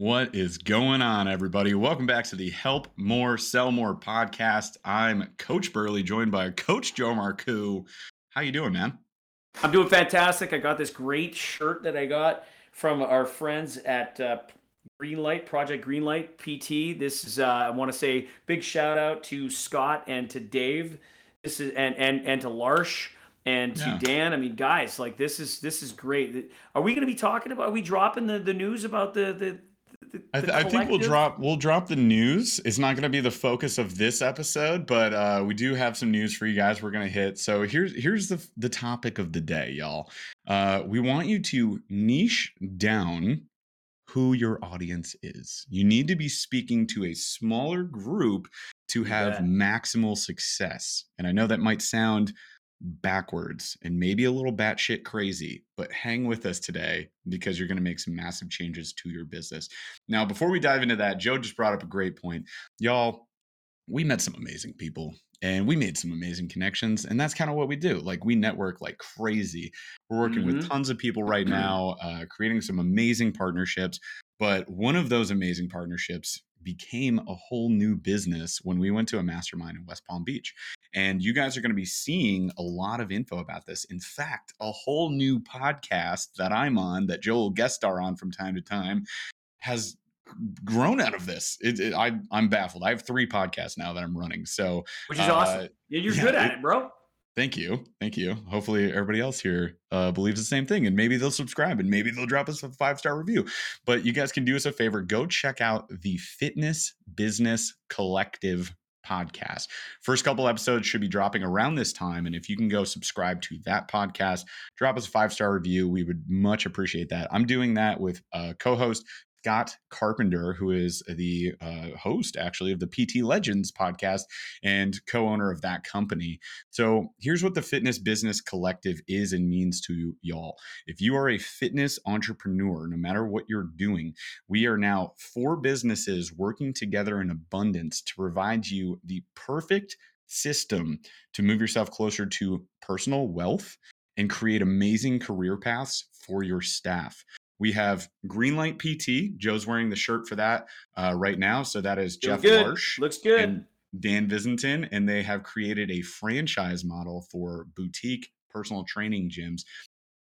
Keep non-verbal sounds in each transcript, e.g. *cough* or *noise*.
What is going on, everybody? Welcome back to the Help More, Sell More podcast. I'm Coach Burley, joined by Coach Joe Marcoux. How you doing, man? I'm doing fantastic. I got this great shirt that I got from our friends at uh, Greenlight Project Greenlight PT. This is uh, I want to say big shout out to Scott and to Dave. This is and and and to Larsh and to yeah. Dan. I mean, guys, like this is this is great. Are we going to be talking about? Are we dropping the the news about the the the, I, th- I, think we'll drop we'll drop the news. It's not going to be the focus of this episode, but uh, we do have some news for you guys. We're going to hit. So here's here's the the topic of the day, y'all. Uh, we want you to niche down who your audience is. You need to be speaking to a smaller group to have yeah. maximal success. And I know that might sound backwards and maybe a little batshit crazy, but hang with us today because you're going to make some massive changes to your business. Now, before we dive into that, Joe just brought up a great point. Y'all, we met some amazing people and we made some amazing connections and that's kind of what we do like we network like crazy we're working mm-hmm. with tons of people right *clears throat* now uh, creating some amazing partnerships but one of those amazing partnerships became a whole new business when we went to a mastermind in West Palm Beach. And you guys are going to be seeing a lot of info about this. In fact, a whole new podcast that I'm on, that Joel guest star on from time to time, has grown out of this. It, it, I, I'm baffled. I have three podcasts now that I'm running. So, which is uh, awesome. Yeah, you're yeah, good at it, bro. Thank you. Thank you. Hopefully, everybody else here uh, believes the same thing and maybe they'll subscribe and maybe they'll drop us a five star review. But you guys can do us a favor go check out the Fitness Business Collective podcast. First couple episodes should be dropping around this time. And if you can go subscribe to that podcast, drop us a five star review. We would much appreciate that. I'm doing that with a co host Scott Carpenter, who is the uh, host actually of the PT Legends podcast and co owner of that company. So, here's what the Fitness Business Collective is and means to y'all. If you are a fitness entrepreneur, no matter what you're doing, we are now four businesses working together in abundance to provide you the perfect system to move yourself closer to personal wealth and create amazing career paths for your staff. We have Greenlight PT. Joe's wearing the shirt for that uh, right now. So that is Jeff good. Marsh. Looks good. And Dan Visentin. And they have created a franchise model for boutique personal training gyms.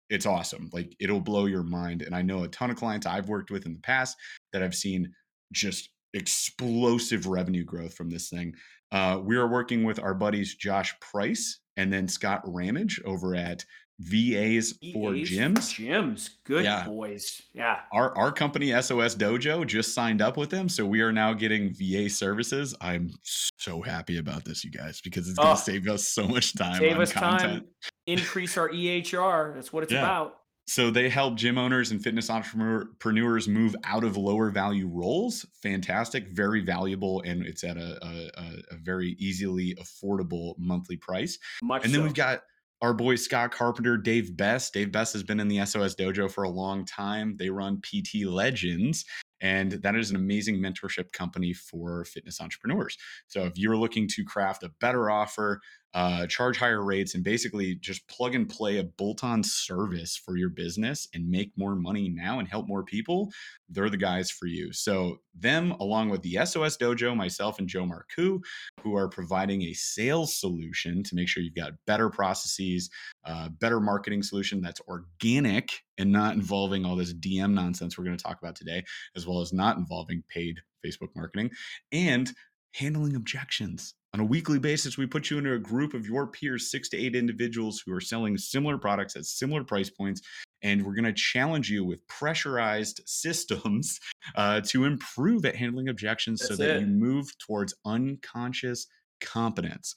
It's awesome. Like it'll blow your mind. And I know a ton of clients I've worked with in the past that I've seen just explosive revenue growth from this thing. Uh, we are working with our buddies Josh Price and then Scott Ramage over at VAs for gyms. gyms, good yeah. boys. Yeah. Our our company SOS Dojo just signed up with them, so we are now getting VA services. I'm so happy about this, you guys, because it's going to oh, save us so much time. Save us content. time. Increase our EHR. That's what it's yeah. about. So they help gym owners and fitness entrepreneurs move out of lower value roles. Fantastic, very valuable, and it's at a, a, a very easily affordable monthly price. Much and then so. we've got our boy Scott Carpenter, Dave Best. Dave Best has been in the SOS Dojo for a long time. They run PT Legends, and that is an amazing mentorship company for fitness entrepreneurs. So if you're looking to craft a better offer, uh, charge higher rates, and basically just plug and play a bolt on service for your business and make more money now and help more people, they're the guys for you. So, them, along with the SOS Dojo, myself and Joe Marcoux, who are providing a sales solution to make sure you've got better processes, uh, better marketing solution that's organic and not involving all this DM nonsense we're going to talk about today, as well as not involving paid Facebook marketing and handling objections on a weekly basis, we put you into a group of your peers, six to eight individuals who are selling similar products at similar price points. And we're going to challenge you with pressurized systems *laughs* uh, to improve at handling objections That's so that it. you move towards unconscious competence.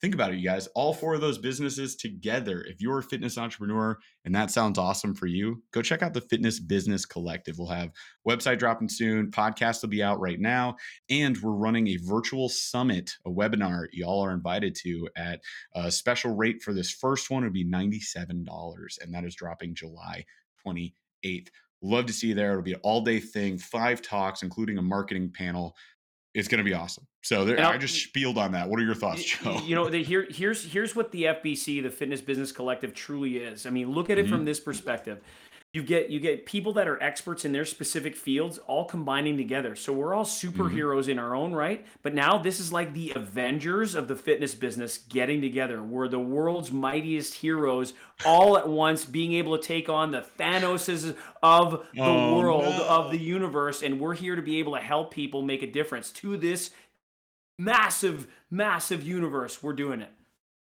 Think about it, you guys. All four of those businesses together. If you're a fitness entrepreneur and that sounds awesome for you, go check out the Fitness Business Collective. We'll have website dropping soon. Podcast will be out right now, and we're running a virtual summit, a webinar. Y'all are invited to at a special rate for this first one would be ninety-seven dollars, and that is dropping July twenty-eighth. Love to see you there. It'll be an all day thing, five talks, including a marketing panel it's going to be awesome. So there, I just spieled on that. What are your thoughts, Joe? You know, the, here, here's here's what the FBC, the Fitness Business Collective, truly is. I mean, look at it mm-hmm. from this perspective. You get you get people that are experts in their specific fields all combining together. So we're all Mm-hmm. superheroes in our own right? But now this is like the avengers of the fitness business getting together. We're the world's mightiest heroes all at once being able to take on the thanoses of the Oh, world no. of the universe and we're here to be able to help people make a difference to this massive massive universe. We're doing it.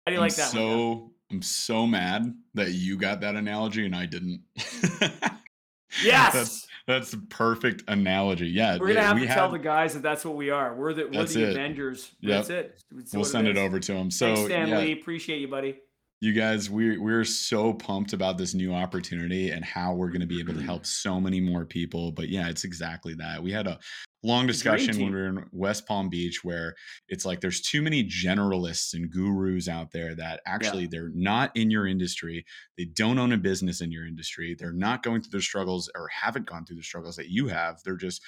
How do you I'm like that one, so I'm so mad that you got that analogy and I didn't. *laughs* yes That's that's a perfect analogy. Yeah. We're gonna have we to tell the guys that that's what we are. We're the we're That's the it. Avengers. Yep. That's it. It's we'll send it, over to them. So Thanks, Stan yeah, Lee. Appreciate you, buddy. You guys we we're so pumped about this new opportunity and how we're going to be able to help so many more people but yeah it's exactly that. We had a long discussion when we were in west palm beach where it's like there's too many generalists and gurus out there that actually they're not in your industry they don't own a business in your industry they're not going through the struggles or haven't gone through the struggles that you have they're just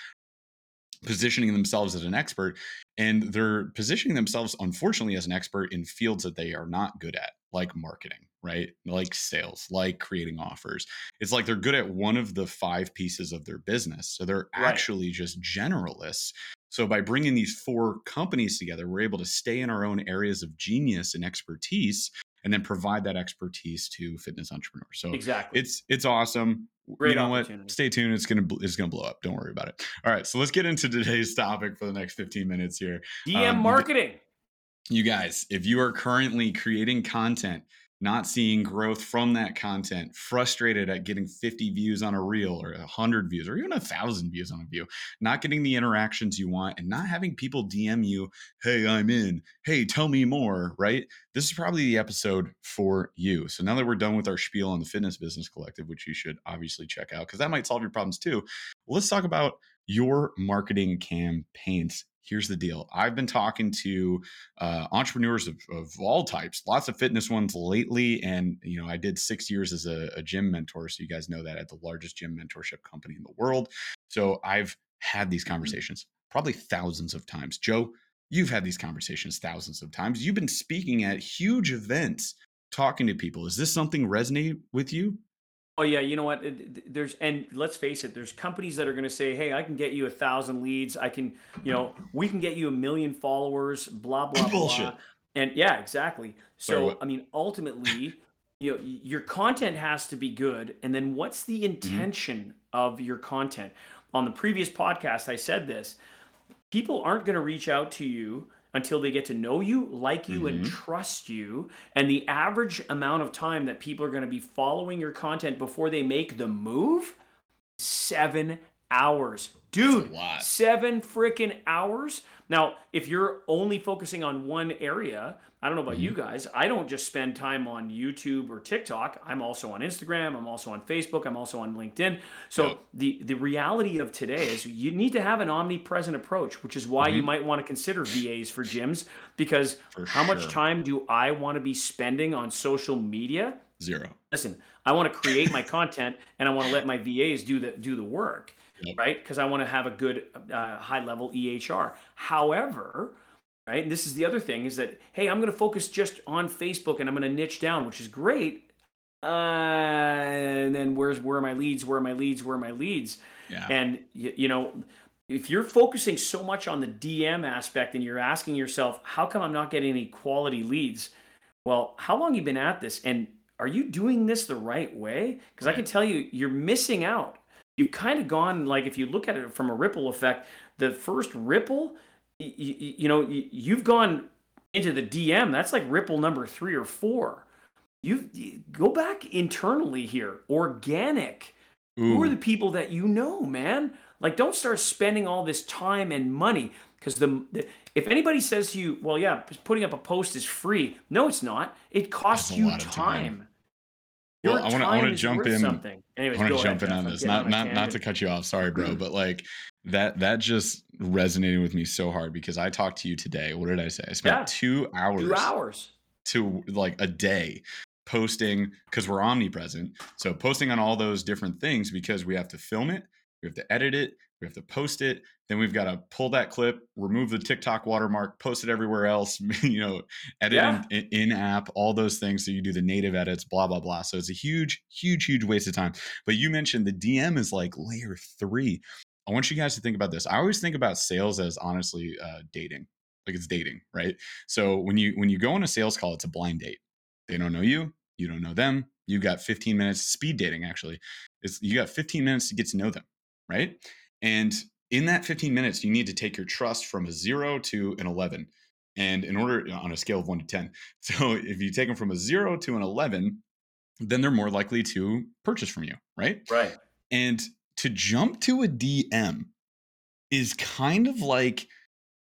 positioning themselves as an expert and they're positioning themselves unfortunately as an expert in fields that they are not good at like marketing right like sales like creating offers it's like they're good at one of the five pieces of their business so they're Right. actually just generalists so by bringing these four companies together we're able to stay in our own areas of genius and expertise and then provide that expertise to fitness entrepreneurs so Exactly. it's it's awesome. Great you know what? Stay tuned. It's gonna it's gonna blow up. Don't worry about it. All right, so let's get into today's *laughs* topic for the next 15 minutes here. DM um, marketing. You guys, if you are currently creating content, not seeing growth from that content, frustrated at getting 50 views on a reel or 100 views or even a thousand views on a view, not getting the interactions you want, and not having people DM you, hey, I'm in, hey, tell me more, right? This is probably the episode for you. So now that we're done with our spiel on the Fitness Business Collective, which you should obviously check out because that might solve your problems too, let's talk about your marketing campaigns. Here's the deal. I've been talking to uh, entrepreneurs of, of all types, lots of fitness ones lately. And, you know, I did six years as a, a gym mentor. So you guys know that at the largest gym mentorship company in the world. So I've had these conversations probably thousands of times. Joe, you've had these conversations thousands of times. You've been speaking at huge events, talking to people. Is this something resonate with you? Oh yeah, you know what? There's and let's face it. There's companies that are going to say, "Hey, I can get you a thousand leads. I can, you know, we can get you a million followers." Blah blah Bullshit. blah. And yeah, exactly. So what? I mean, ultimately, you know, your content has to be good. And then what's the Mm-hmm. intention of your content? On the previous podcast, I said this. People aren't going to reach out to you until they get to know you, like you, and Mhm. trust you. And the average amount of time that people are going to be following your content before they make the move, seven hours. Dude, seven freaking hours. Now, if you're only focusing on one area, I don't know about Mm-hmm. you guys. I don't just spend time on YouTube or TikTok. I'm also on Instagram. I'm also on Facebook. I'm also on LinkedIn. So Yep. the the reality of today is you need to have an omnipresent approach, which is why you Mhm. might want to consider VAs for gyms because For how much time do I want to be spending on social media? Zero. listen i want to create my content and i want to let my vas do the do the work Yep. right? Because i want to have a good uh, high level ehr however right and this is the other thing is that hey i'm going to focus just on facebook and i'm going to niche down which is great. Uh, and then where's where are my leads where are my leads where are my leads? Yeah. and you, you know if you're focusing so much on the dm aspect and you're asking yourself how come i'm not getting any quality leads? Well how long you been at this? And are you doing this the right way? Because i can tell you you're missing out you've kind of gone like if you look at it from a ripple effect the first ripple y- y- you know y- you've gone into the dm that's like ripple number three or four you you- go back internally here organic who are mm. the people that you know, man? Like, don't start spending all this time and money because the, the if anybody says to you, "Well, yeah, putting up a post is free," no, it's not. It costs you of time. Time. Well, I wanna- I wanna jump in- Something. Anyways, I want to jump ahead, in on this. Not not not to cut you off. Sorry, bro, but like that that just resonated with me so hard because I talked to you today. What did I say? I spent Yeah. two hours two hours. to like a day posting because we're omnipresent. So posting on all those different things because we have to film it, we have to edit it, we have to post it then we've got to pull that clip remove the tiktok watermark post it everywhere else *laughs* you know edit Yeah. in, in app all those things so you do the native edits blah blah blah. So it's a huge huge huge waste of time. But you mentioned the dm is like layer three. I want you guys to think about this. I always think about sales as honestly uh, dating. Like it's dating right? So when you when you go on a sales call it's a blind date. They don't know you you don't know them you got 15 minutes speed dating actually it's you got 15 minutes to get to know them right and in that 15 minutes you need to take your trust from a 0 to an 11 and in order on a scale of 1 to 10 *laughs* so if you take them from a 0 to an 11 then they're more likely to purchase from you right Right. and to jump to a DM is kind of like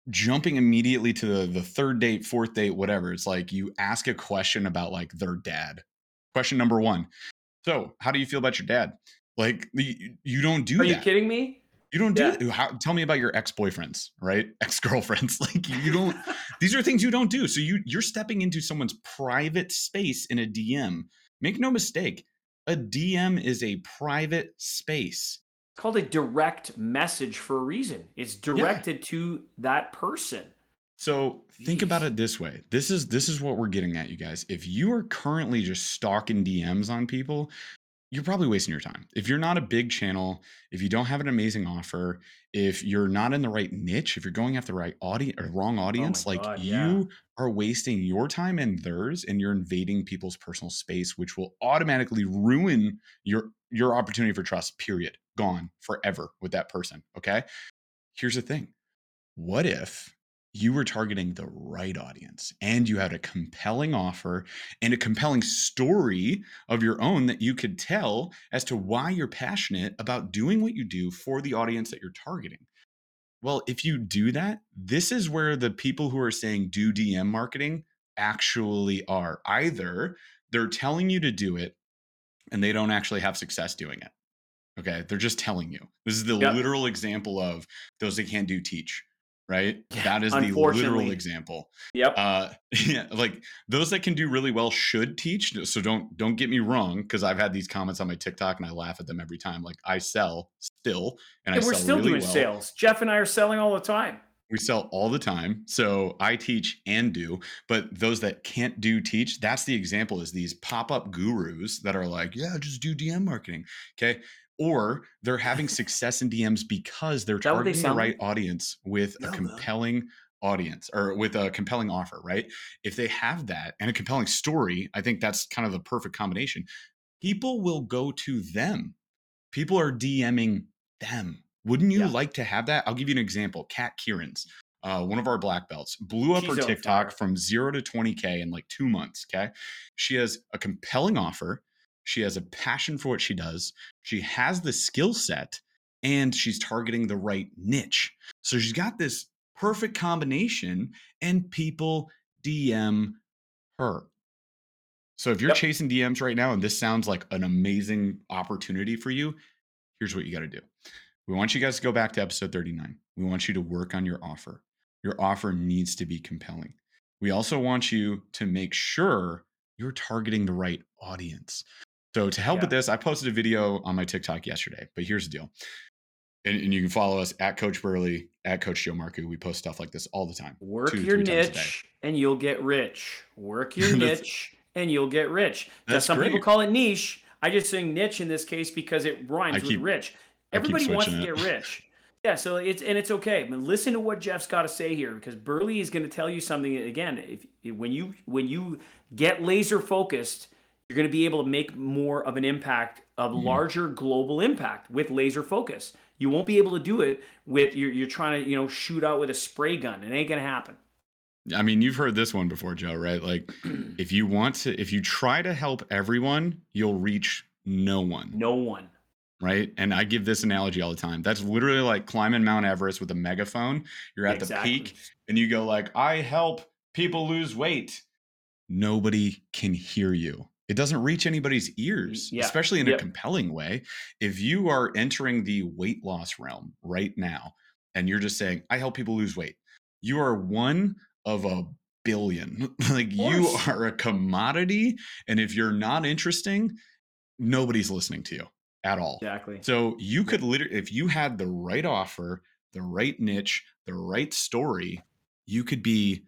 jumping immediately to the, the third date, fourth date, whatever. It's like you ask a question about like their dad. Question number one. So, how do you feel about your dad? Like you, you don't do that. Are you kidding me? You don't do Yeah. that. How, tell me about your ex-boyfriends, right? *laughs* Ex-girlfriends. *laughs* Like you don't *laughs* these are things you don't do. So you you're stepping into someone's private space in a DM. Make no mistake, a DM is a private space. It's called a direct message for a reason. It's directed to that person. So think about it this way. This is this is what we're getting at, you guys. If you are currently just stalking DMs on people, you're probably wasting your time. If you're not a big channel, if you don't have an amazing offer, if you're not in the right niche, if you're going after the right audience or wrong oh audience, like God, you yeah. are wasting your time and theirs and you're invading people's personal space, which will automatically ruin your your opportunity for trust, period. Gone forever with that person. Okay. Here's the thing. What if you were targeting the right audience and you had a compelling offer and a compelling story of your own that you could tell as to why you're passionate about doing what you do for the audience that you're targeting. Well, if you do that, this is where the people who are saying do DM marketing actually are. Either they're telling you to do it and they don't actually have success doing it. Okay. They're just telling you. This is the Yep. literal example of those that can't do teach, right? Yeah, that is the literal example Yep. uh *laughs* yeah like those that can do really well should teach so don't don't get me wrong because i've had these comments on my tiktok and i laugh at them every time like i sell still and i and we're still really doing well sales. Jeff and I are selling all the time. we sell all the time so i teach and do but those that can't do teach that's the example is these pop-up gurus that are like yeah just do dm marketing okay or they're having success in dms because they're that what they targeting the right audience with No, a no. compelling audience or with a compelling offer right? If they have that and a compelling story i think that's kind of the perfect combination. People will go to them. People are dming them. Wouldn't you Yeah. like to have that? I'll give you an example kat kieran's uh, one of our black belts blew up She's her tiktok fire. from 0 to 20k in like two months okay she has a compelling offer she has a passion for what she does. She has the skill set and she's targeting the right niche. So she's got this perfect combination and people dm her. So if you're Yep. chasing dms right now and this sounds like an amazing opportunity for you here's what you got to do. We want you guys to go back to episode 39 we want you to work on your offer. Your offer needs to be compelling. We also want you to make sure you're targeting the right audience so to help Yeah. with this i posted a video on my tiktok yesterday but here's the deal and, and you can follow us at coach burley at coach joe marcoux we post stuff like this all the time Work two your three times a day. niche and you'll get rich. Work your *laughs* niche and you'll get rich. That's some people call it niche. I just saying niche in this case because it rhymes I with rich. Everybody wants to get rich. *laughs* Yeah, so it's and it's okay. But listen to what Jeff's got to say here because Burley is going to tell you something again. If when you when you get laser focused, you're going to be able to make more of an impact, a Mhm. larger global impact with laser focus. You won't be able to do it with you're, you're trying to you know shoot out with a spray gun. It ain't going to happen. I mean, you've heard this one before, Joe, right? Like, *clears throat* if you want to, if you try to help everyone, you'll reach no one, No one. right? And I give this analogy all the time. That's literally like climbing Mount Everest with a megaphone. You're at Exactly. the peak and you go like, "I help people lose weight." Nobody can hear you. It doesn't reach anybody's ears, Yeah. especially in Yep. a compelling way. If you are entering the weight loss realm right now and you're just saying, "I help people lose weight," you are one of a billion. *laughs* like you are a commodity and if you're not interesting, nobody's listening to you. at all. Exactly. So you could literally, if you had the right offer, the right niche, the right story, you could be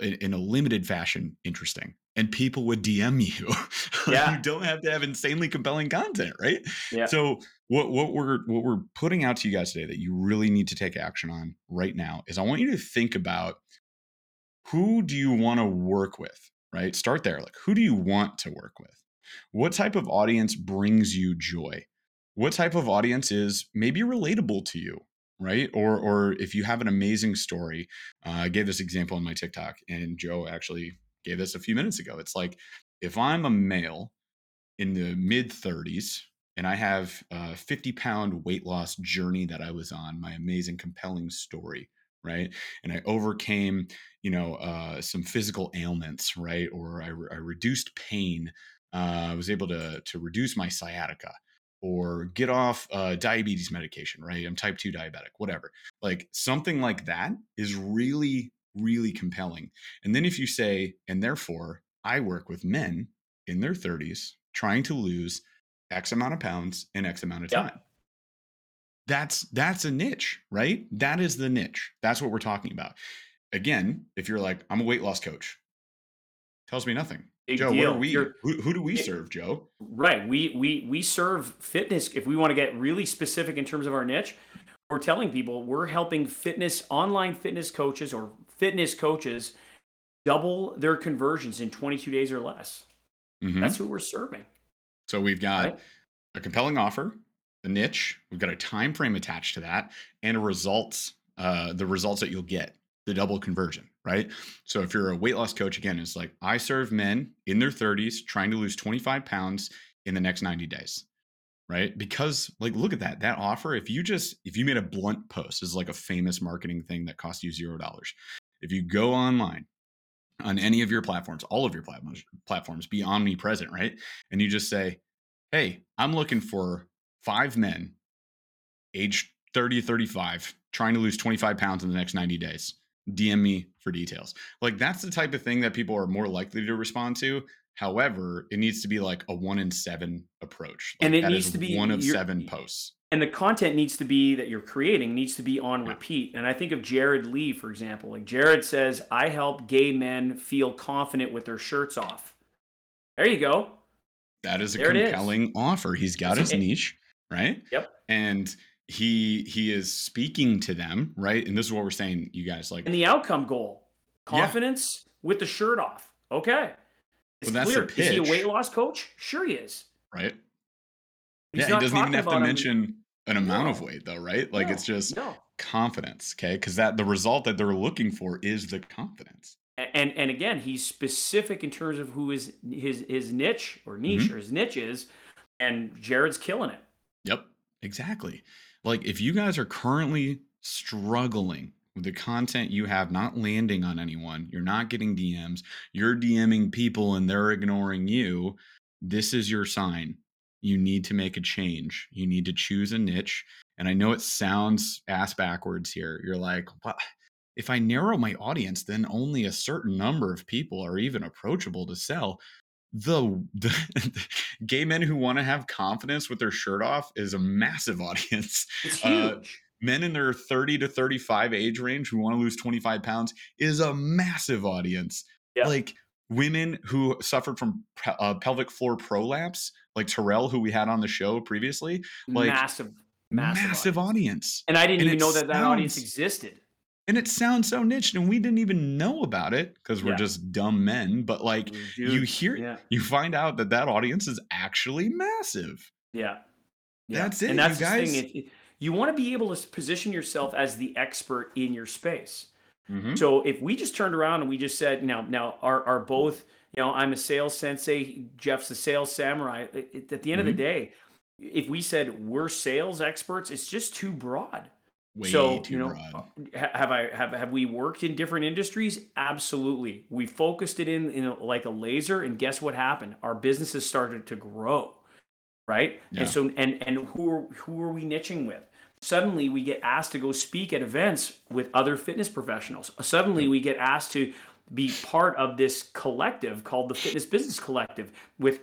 in a limited fashion interesting and people would DM you. *laughs* Yeah. you don't have to have insanely compelling content, right? Yeah. So what what we're what we're putting out to you guys today that you really need to take action on right now is I want you to think about who do you want to work with, right? Start there. Like who do you want to work with? What type of audience brings you joy? What type of audience is maybe relatable to you? right? Or or if you have an amazing story, uh, I gave this example on my TikTok, and Joe actually gave this a few minutes ago. It's like if I'm a male in the mid 30s and I have a 50 pound weight loss journey that I was on, my amazing, compelling story, right? And I overcame, you know, uh, some physical ailments, right? Or I, re- I reduced pain. Uh, I was able to to reduce my sciatica or get off uh, diabetes medication, right? I'm type 2 diabetic, whatever. Like something like that is really, really compelling. And then if you say, and therefore I work with men in their 30s trying to lose X amount of pounds in X amount of time. Yep. That's that's a niche, right? That is the niche. That's what we're talking about. Again, if you're like, I'm a weight loss coach, tells me nothing. Big Joe, deal. what are we? Who, who, do we serve, Joe? Right. We we we serve fitness. If we want to get really specific in terms of our niche, we're telling people we're helping fitness online fitness coaches or fitness coaches double their conversions in 22 days or less. Mm-hmm. That's who we're serving. So we've got right? a compelling offer, a niche, we've got a time frame attached to that, and a results. Uh, the results that you'll get the double conversion, right? So if you're a weight loss coach, again, it's like I serve men in their 30s trying to lose 25 pounds in the next 90 days, right? Because like look at that that offer. If you just if you made a blunt post, is like a famous marketing thing that costs you zero dollars. If you go online on any of your platforms, all of your platforms, mm-hmm. platforms, be omnipresent, right? And you just say, "Hey, I'm looking for five men, age 30 35, trying to lose 25 pounds in the next 90 days." DM me for details. Like that's the type of thing that people are more likely to respond to. However, it needs to be like a one in seven approach. Like and it needs to be one of seven posts. And the content needs to be that you're creating needs to be on repeat. And I think of Jared Lee, for example. Like Jared says, I help gay men feel confident with their shirts off. There you go. That is a there compelling offer. He's got it's his niche, right? Yep. And he he is speaking to them right and this is what we're saying you guys like and the outcome goal confidence yeah. with the shirt off okay it's well, clear is he a weight loss coach sure he is right He's yeah he doesn't even have to mention an amount no. of weight though right like no. it's just no. confidence okay because that the result that they're looking for is the confidence and and again he's specific in terms of who is his his niche or niche mm-hmm. or his niche is and jared's killing it yep exactly like if you guys are currently struggling with the content you have not landing on anyone, you're not getting DMs, you're DMing people and they're ignoring you, this is your sign. You need to make a change. You need to choose a niche. And I know it sounds ass backwards here. You're like, what? If I narrow my audience, then only a certain number of people are even approachable to sell the, *laughs* the gay men who want to have confidence with their shirt off is a massive *laughs* audience. It's uh, huge. Uh, men in their 30 to 35 age range who want to lose 25 pounds is a massive audience. Yeah. Like women who suffered from uh, pelvic floor prolapse, like Terrell, who we had on the show previously, like massive, massive, massive audience. audience. And I didn't and even know that sounds, that audience existed and it sounds so niche and we didn't even know about it because we're yeah. just dumb men but like Dude, you hear yeah. you find out that that audience is actually massive yeah, yeah. that's it and that's you guys it, it, you want to be able to position yourself as the expert in your space mm-hmm. so if we just turned around and we just said now now are, are both you know i'm a sales sensei jeff's a sales samurai at the end mm-hmm. of the mm-hmm. day if we said we're sales experts it's just too broad Way so you know broad. have i have have we worked in different industries absolutely we focused it in in a, like a laser and guess what happened our businesses started to grow right yeah. and so and and who are who are we niching with suddenly we get asked to go speak at events with other fitness professionals suddenly we get asked to be part of this collective called the Fitness Business Collective with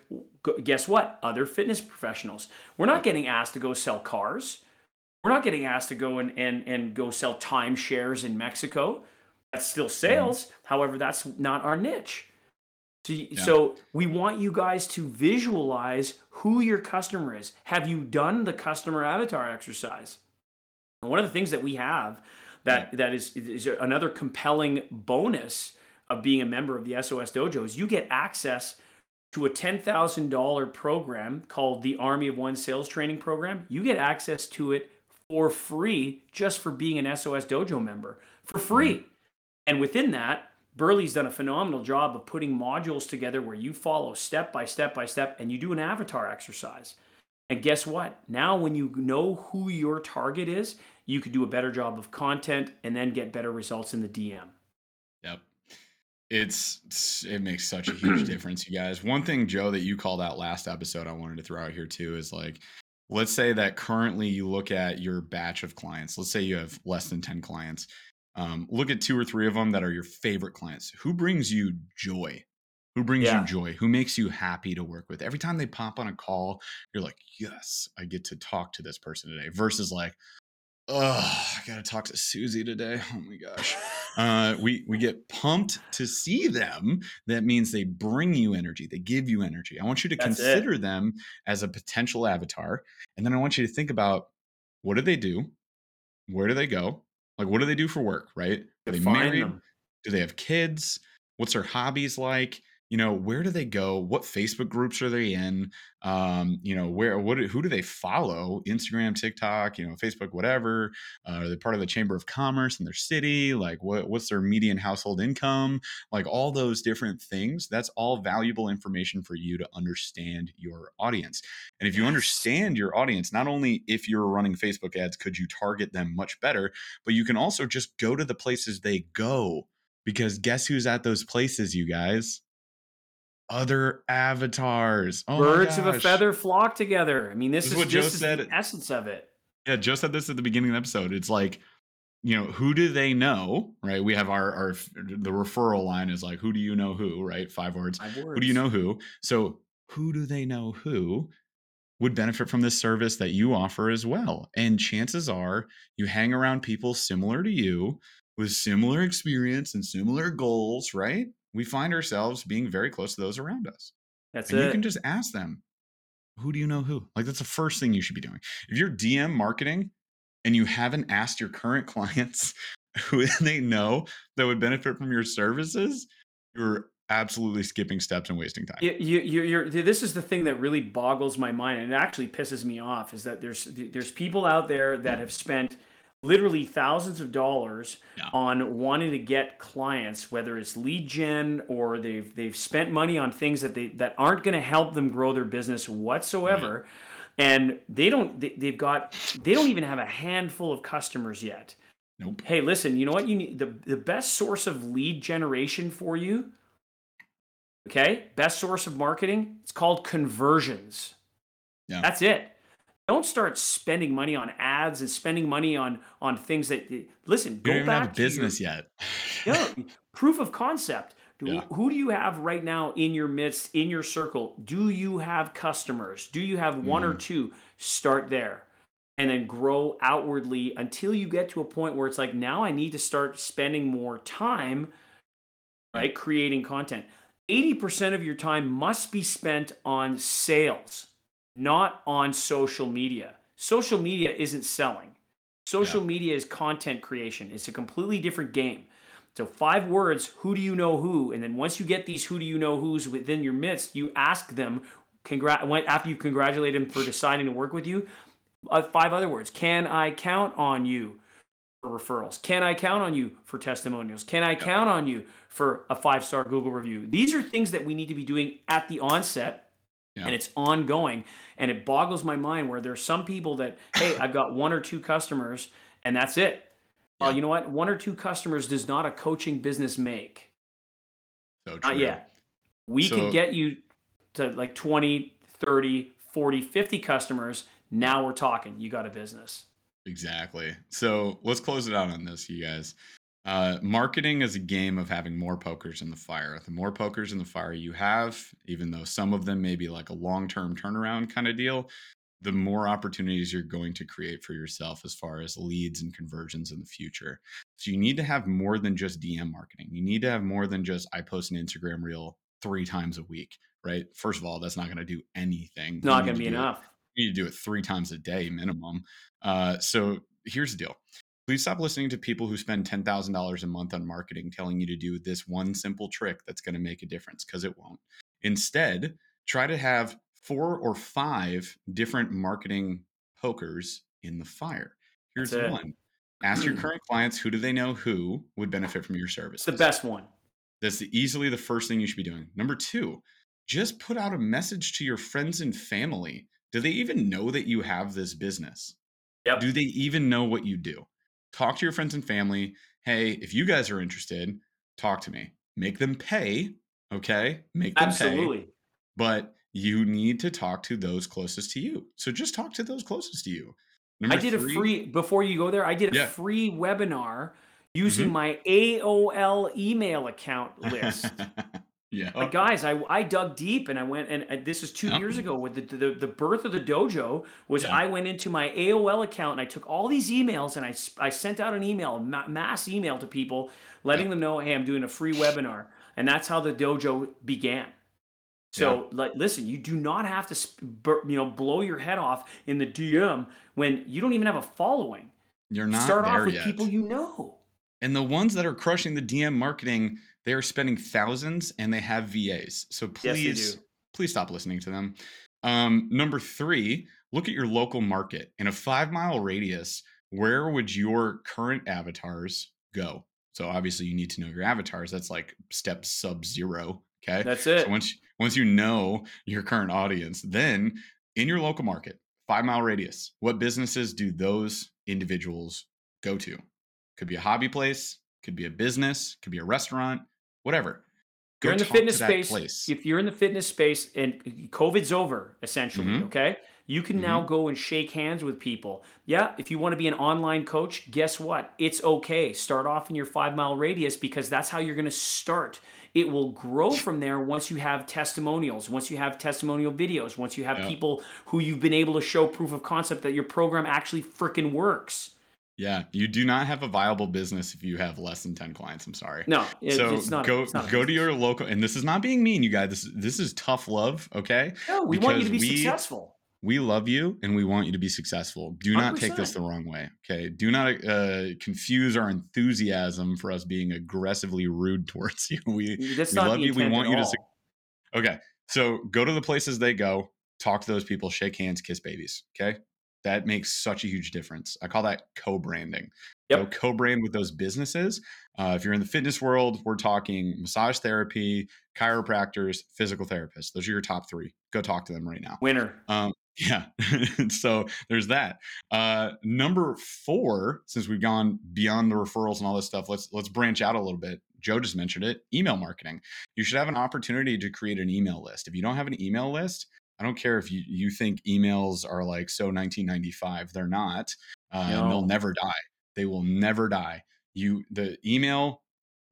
guess what? Other fitness professionals. We're not getting asked to go sell cars. We're not getting asked to go and and, and go sell timeshares in Mexico. That's still mm-hmm. sales. Mm-hmm. However, that's not our niche. So, yeah. so we want you guys to visualize who your customer is. Have you done the customer avatar exercise? One of the things that we have that that is, is another compelling bonus of being a member of the SOS Dojo is you get access to a $10,000 program called the Army of One Sales Training Program. You get access to it for free just for being an SOS Dojo member for free. Mm-hmm. And within that, Burley's done a phenomenal job of putting modules together where you follow step by step by step and you do an avatar exercise. And guess what? Now, when you know who your target is, you could do a better job of content and then get better results in the DM. Yep. It's it makes such a huge *clears throat* difference, you guys. One thing, Joe, that you called out last episode, I wanted to throw out here too is like, let's say that currently you look at your batch of clients. Let's say you have less than 10 clients um, look at two or three of them that are your favorite clients. Who brings you joy? Who brings yeah. you joy? Who makes you happy to work with? Every time they pop on a call, you're like, yes, I get to talk to this person today. Versus like, oh, I gotta talk to Susie today. Oh my gosh. Uh, we we get pumped to see them. That means they bring you energy. They give you energy. I want you to That's consider it. them as a potential avatar, and then I want you to think about what do they do, where do they go, like, what do they do for work? Right? Are they married? Them. Do they have kids? What's their hobbies like? You know where do they go? What facebook groups are they in? Um, you know where what who do they follow? Instagram tiktok you know facebook whatever. Uh, are they part of the chamber of commerce in their city? Like what, what's their median household income? Like all those different things that's all valuable information for you to understand your audience. And if you understand your audience not only if you're running facebook ads could you target them much better but you can also just go to the places they go because guess who's at those places you guys other avatars. Oh Birds of a feather flock together. I mean, this, this is, what Joe said. the essence of it. Yeah, Joe said this at the beginning of the episode. It's like, you know, who do they know? Right. We have our our the referral line is like, who do you know who? Right. Five words. Five words. Who do you know who? So who do they know who would benefit from this service that you offer as well? And chances are you hang around people similar to you with similar experience and similar goals, right? We find ourselves being very close to those around us. That's and it. You can just ask them, who do you know who? Like that's the first thing you should be doing. If you're DM marketing and you haven't asked your current *laughs* clients who they know that would benefit from your services, you're absolutely skipping steps and wasting time. You, you, you're, this is the thing that really boggles my mind, and it actually pisses me off. Is that there's there's people out there that have spent literally thousands of dollars yeah. on wanting to get clients whether it's lead gen or they've they've spent money on things that they that aren't going to help them grow their business whatsoever. And they don't they, they've got they don't even have a handful of customers yet. Nope. Hey listen you know what? You need the, the best source of lead generation for you okay? Best source of marketing it's called conversions. Yeah. that's it don't start spending money on ads and spending money on on things that listen you go back have a business your, yet. *laughs* Yeah proof of concept. Yeah. who do you have right now in your midst in your circle? Do you have customers? Do you have one mm. or two? Start there and then grow outwardly until you get to a point where it's like now i need to start spending more time right creating content. 80% of your time must be spent on sales not on social media. Social media isn't selling. Social yeah. media is content creation. It's a completely different game. So five words, who do you know who? And then once you get these who do you know who's within your midst, you ask them, congrat after you congratulate them for deciding to work with you, uh, five other words. Can I count on you for referrals? Can I count on you for testimonials? Can I count on you for a five-star Google review? These are things that we need to be doing at the onset yeah. and it's ongoing. And it boggles my mind where there's some people that hey *laughs* i've got one or two customers and that's it. Oh, yeah. well you know what? One or two customers does not a coaching business make. So true. not yet. We so, can get you to like 20 30 40 50 customers. Now we're talking. You got a business. Exactly. So let's close it out on this you guys Uh, marketing is a game of having more pokers in the fire. The more pokers in the fire you have, even though some of them may be like a long term turnaround kind of deal, the more opportunities you're going to create for yourself as far as leads and conversions in the future. So you need to have more than just DM marketing. You need to have more than just I post an Instagram reel three times a week, right? First of all, that's not going to do anything. Not going to be enough. It, you need to do it three times a day minimum. Uh, so here's the deal Please stop listening to people who spend $10,000 a month on marketing telling you to do this one simple trick that's going to make a difference because it won't. Instead, try to have four or five different marketing pokers in the fire. Here's one. Ask your hmm. current clients who do they know who would benefit from your service. The best one. That's easily the first thing you should be doing. Number two, just put out a message to your friends and family. Do they even know that you have this business? Yep. Do they even know what you do? Talk to your friends and family. Hey, if you guys are interested, talk to me. Make them pay. Okay. Make them Absolutely. pay. But you need to talk to those closest to you. So just talk to those closest to you. Number I did three, a free, before you go there, I did a yeah. free webinar using mm-hmm. my AOL email account list. *laughs* Yeah. But guys, I, I dug deep and I went and, and this is two years ago with the, the the birth of the dojo was yeah. I went into my AOL account and I took all these emails and I I sent out an email mass email to people letting yeah. them know hey I'm doing a free webinar and that's how the dojo began. So yeah. like listen, you do not have to you know blow your head off in the DM when you don't even have a following. You're not start off with yet. people you know. And the ones that are crushing the DM marketing they are spending thousands and they have VAs. So please, yes, please stop listening to them. Um, number three, look at your local market. In a five mile radius, where would your current avatars go? So obviously you need to know your avatars. That's like step sub zero. Okay. That's it. So once once you know your current audience, then in your local market, five mile radius, what businesses do those individuals go to? Could be a hobby place, could be a business, could be a restaurant, whatever. Go you're in the fitness space. Place. If you're in the fitness space and COVID's over, essentially, mm-hmm. okay, you can mm-hmm. now go and shake hands with people. Yeah, if you want to be an online coach, guess what? It's okay. Start off in your five mile radius because that's how you're going to start. It will grow from there once you have testimonials, once you have testimonial videos, once you have yeah. people who you've been able to show proof of concept that your program actually freaking works. Yeah, you do not have a viable business if you have less than 10 clients. I'm sorry. No, it, so it's not, go it's not go to your local and this is not being mean, you guys. This this is tough love, okay? No, we because want you to be we, successful. We love you and we want you to be successful. Do not 100%. take this the wrong way, okay? Do not uh, confuse our enthusiasm for us being aggressively rude *laughs* towards you. We, we love you. We want you to. Okay, so go to the places they go. Talk to those people. Shake hands. Kiss babies. Okay that makes such a huge difference. I call that co-branding. Yep. co-brand with those businesses. Uh, if you're in the fitness world, we're talking massage therapy, chiropractors, physical therapists. Those are your top three. Go talk to them right now. Winner. Um, *laughs* yeah. *laughs* so there's that. Uh, number four, since we've gone beyond the referrals and all this stuff, let's let's branch out a little bit. Joe just mentioned it. Email marketing. You should have an opportunity to create an email list. If you don't have an email list, I don't care if you, you think emails are like so 1995. They're not. Uh, no. They'll never die. They will never die. You the email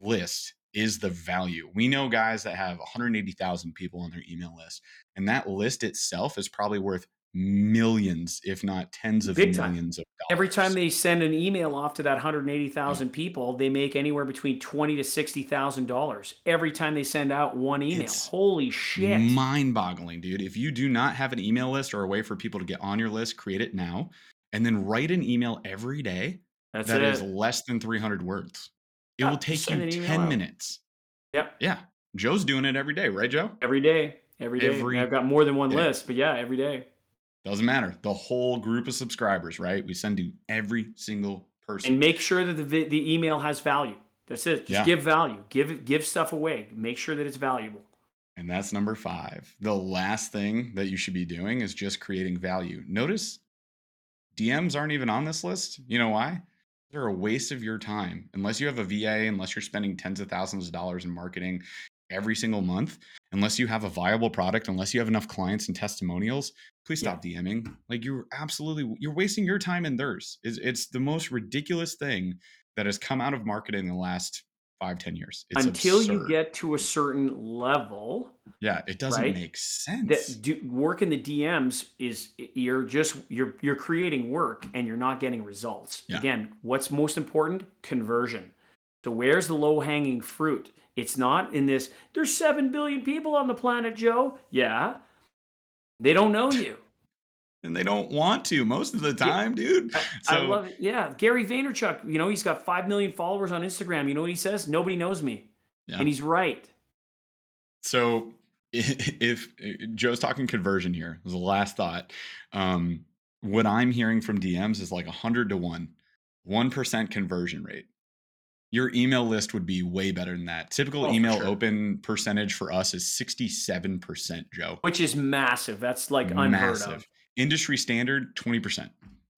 list is the value. We know guys that have 180,000 people on their email list, and that list itself is probably worth millions, if not tens of Big millions time. of dollars. Every time they send an email off to that 180,000 yeah. people, they make anywhere between twenty to sixty thousand dollars every time they send out one email. It's Holy shit! Mind-boggling, dude. If you do not have an email list or a way for people to get on your list, create it now, and then write an email every day. That's that it. is less than 300 words. It yeah, will take you 10 out. minutes. Yep. Yeah. Joe's doing it every day, right, Joe? Every day. Every day. Every I've got more than one day. list, but yeah, every day. Doesn't matter. The whole group of subscribers, right? We send to every single person. And make sure that the the email has value. That's it. Just yeah. give value. Give give stuff away. Make sure that it's valuable. And that's number 5. The last thing that you should be doing is just creating value. Notice DMs aren't even on this list. You know why? They're a waste of your time. Unless you have a VA, unless you're spending tens of thousands of dollars in marketing every single month, unless you have a viable product, unless you have enough clients and testimonials, please stop yeah. DMing. Like you're absolutely you're wasting your time and theirs. It's, it's the most ridiculous thing that has come out of marketing in the last five, ten years. It's until absurd. you get to a certain level. Yeah, it doesn't right? make sense. That do, work in the DMs is you're just you're you're creating work and you're not getting results. Yeah. Again, what's most important? Conversion. So where's the low hanging fruit? It's not in this. There's seven billion people on the planet, Joe. Yeah, they don't know you *laughs* and they don't want to most of the time, yeah, dude. I, so, I love it. Yeah, Gary Vaynerchuk, you know, he's got five million followers on Instagram. You know what he says? Nobody knows me, yeah. and he's right. So, if, *laughs* if Joe's talking conversion here, was the last thought. Um, what I'm hearing from DMs is like a hundred to one, one percent conversion rate. Your email list would be way better than that. Typical oh, email sure. open percentage for us is 67%, Joe. Which is massive. That's like unheard massive. of industry standard 20%.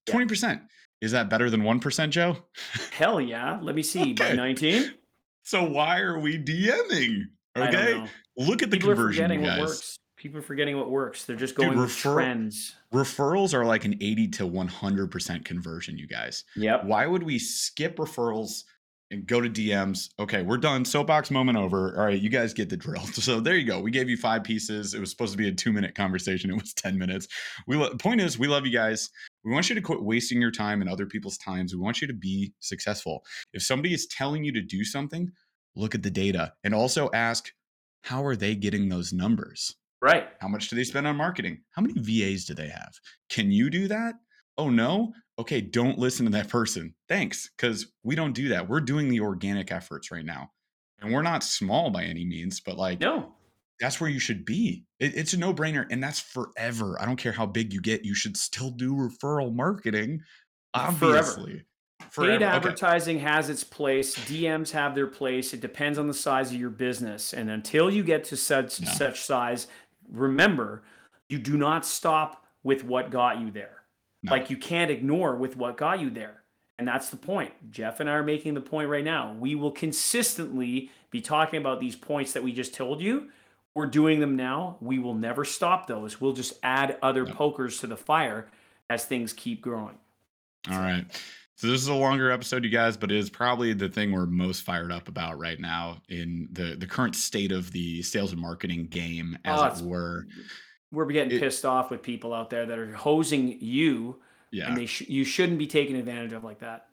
20%. Is that better than 1%, Joe? *laughs* Hell yeah. Let me see. Okay. By 19? So why are we DMing? Okay. Look at the People conversion, guys. People are forgetting what works. They're just going Dude, refer- trends. Referrals are like an 80 to 100% conversion, you guys. Yep. Why would we skip referrals and go to DMs. Okay, we're done. Soapbox moment over. All right, you guys get the drill. *laughs* So there you go. We gave you five pieces. It was supposed to be a two minute conversation. It was *laughs* 10 minutes. We lo- point is, we love you guys. We want you to quit wasting your time and other people's times. We want you to be successful. If somebody is telling you to do something, look at the data and also ask, how are they getting those numbers? Right. How much do they spend on marketing? How many VAs do they have? Can you do that? Oh no? okay, don't listen to that person. Thanks. Because we don't do that. We're doing the organic efforts right now. And we're not small by any means, but like, no, that's where you should be. It, it's a no brainer. And that's forever. I don't care how big you get, you should still do referral marketing. Obviously. Forever. Forever. Paid advertising okay. has its place. DMs have their place. It depends on the size of your business. And until you get to such no. such size, remember, you do not stop with what got you there. No. Like you can't ignore with what got you there. And that's the point. Jeff and I are making the point right now. We will consistently be talking about these points that we just told you. We're doing them now. We will never stop those. We'll just add other pokers to the fire as things keep growing. All right. So this is a longer episode, you guys, but it is probably the thing we're most fired up about right now in the the current state of the sales and marketing game, as oh, it were we're getting it, pissed off with people out there that are hosing you yeah. and they sh- you shouldn't be taken advantage of like that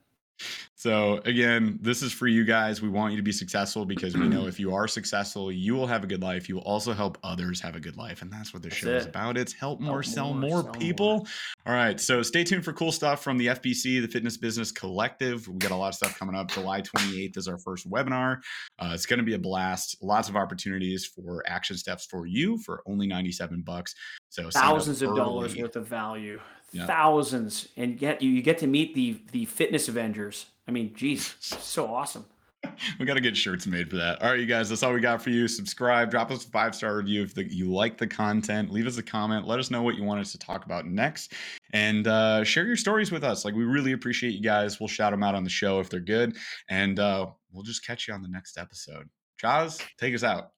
so again, this is for you guys. We want you to be successful because we know *clears throat* if you are successful, you will have a good life. You will also help others have a good life, and that's what this show it. is about. It's help more, help sell more, more sell people. More. All right, so stay tuned for cool stuff from the FBC, the Fitness Business Collective. We got a lot of stuff coming up. July 28th is our first webinar. Uh, it's going to be a blast. Lots of opportunities for action steps for you for only 97 bucks. So thousands of dollars worth of value yeah. thousands, and get you you get to meet the the fitness Avengers. I mean, geez, so awesome. *laughs* we got to get shirts made for that. All right, you guys, that's all we got for you. Subscribe, drop us a five star review if the, you like the content. Leave us a comment. Let us know what you want us to talk about next, and uh, share your stories with us. Like we really appreciate you guys. We'll shout them out on the show if they're good, and uh, we'll just catch you on the next episode. Jaws, take us out.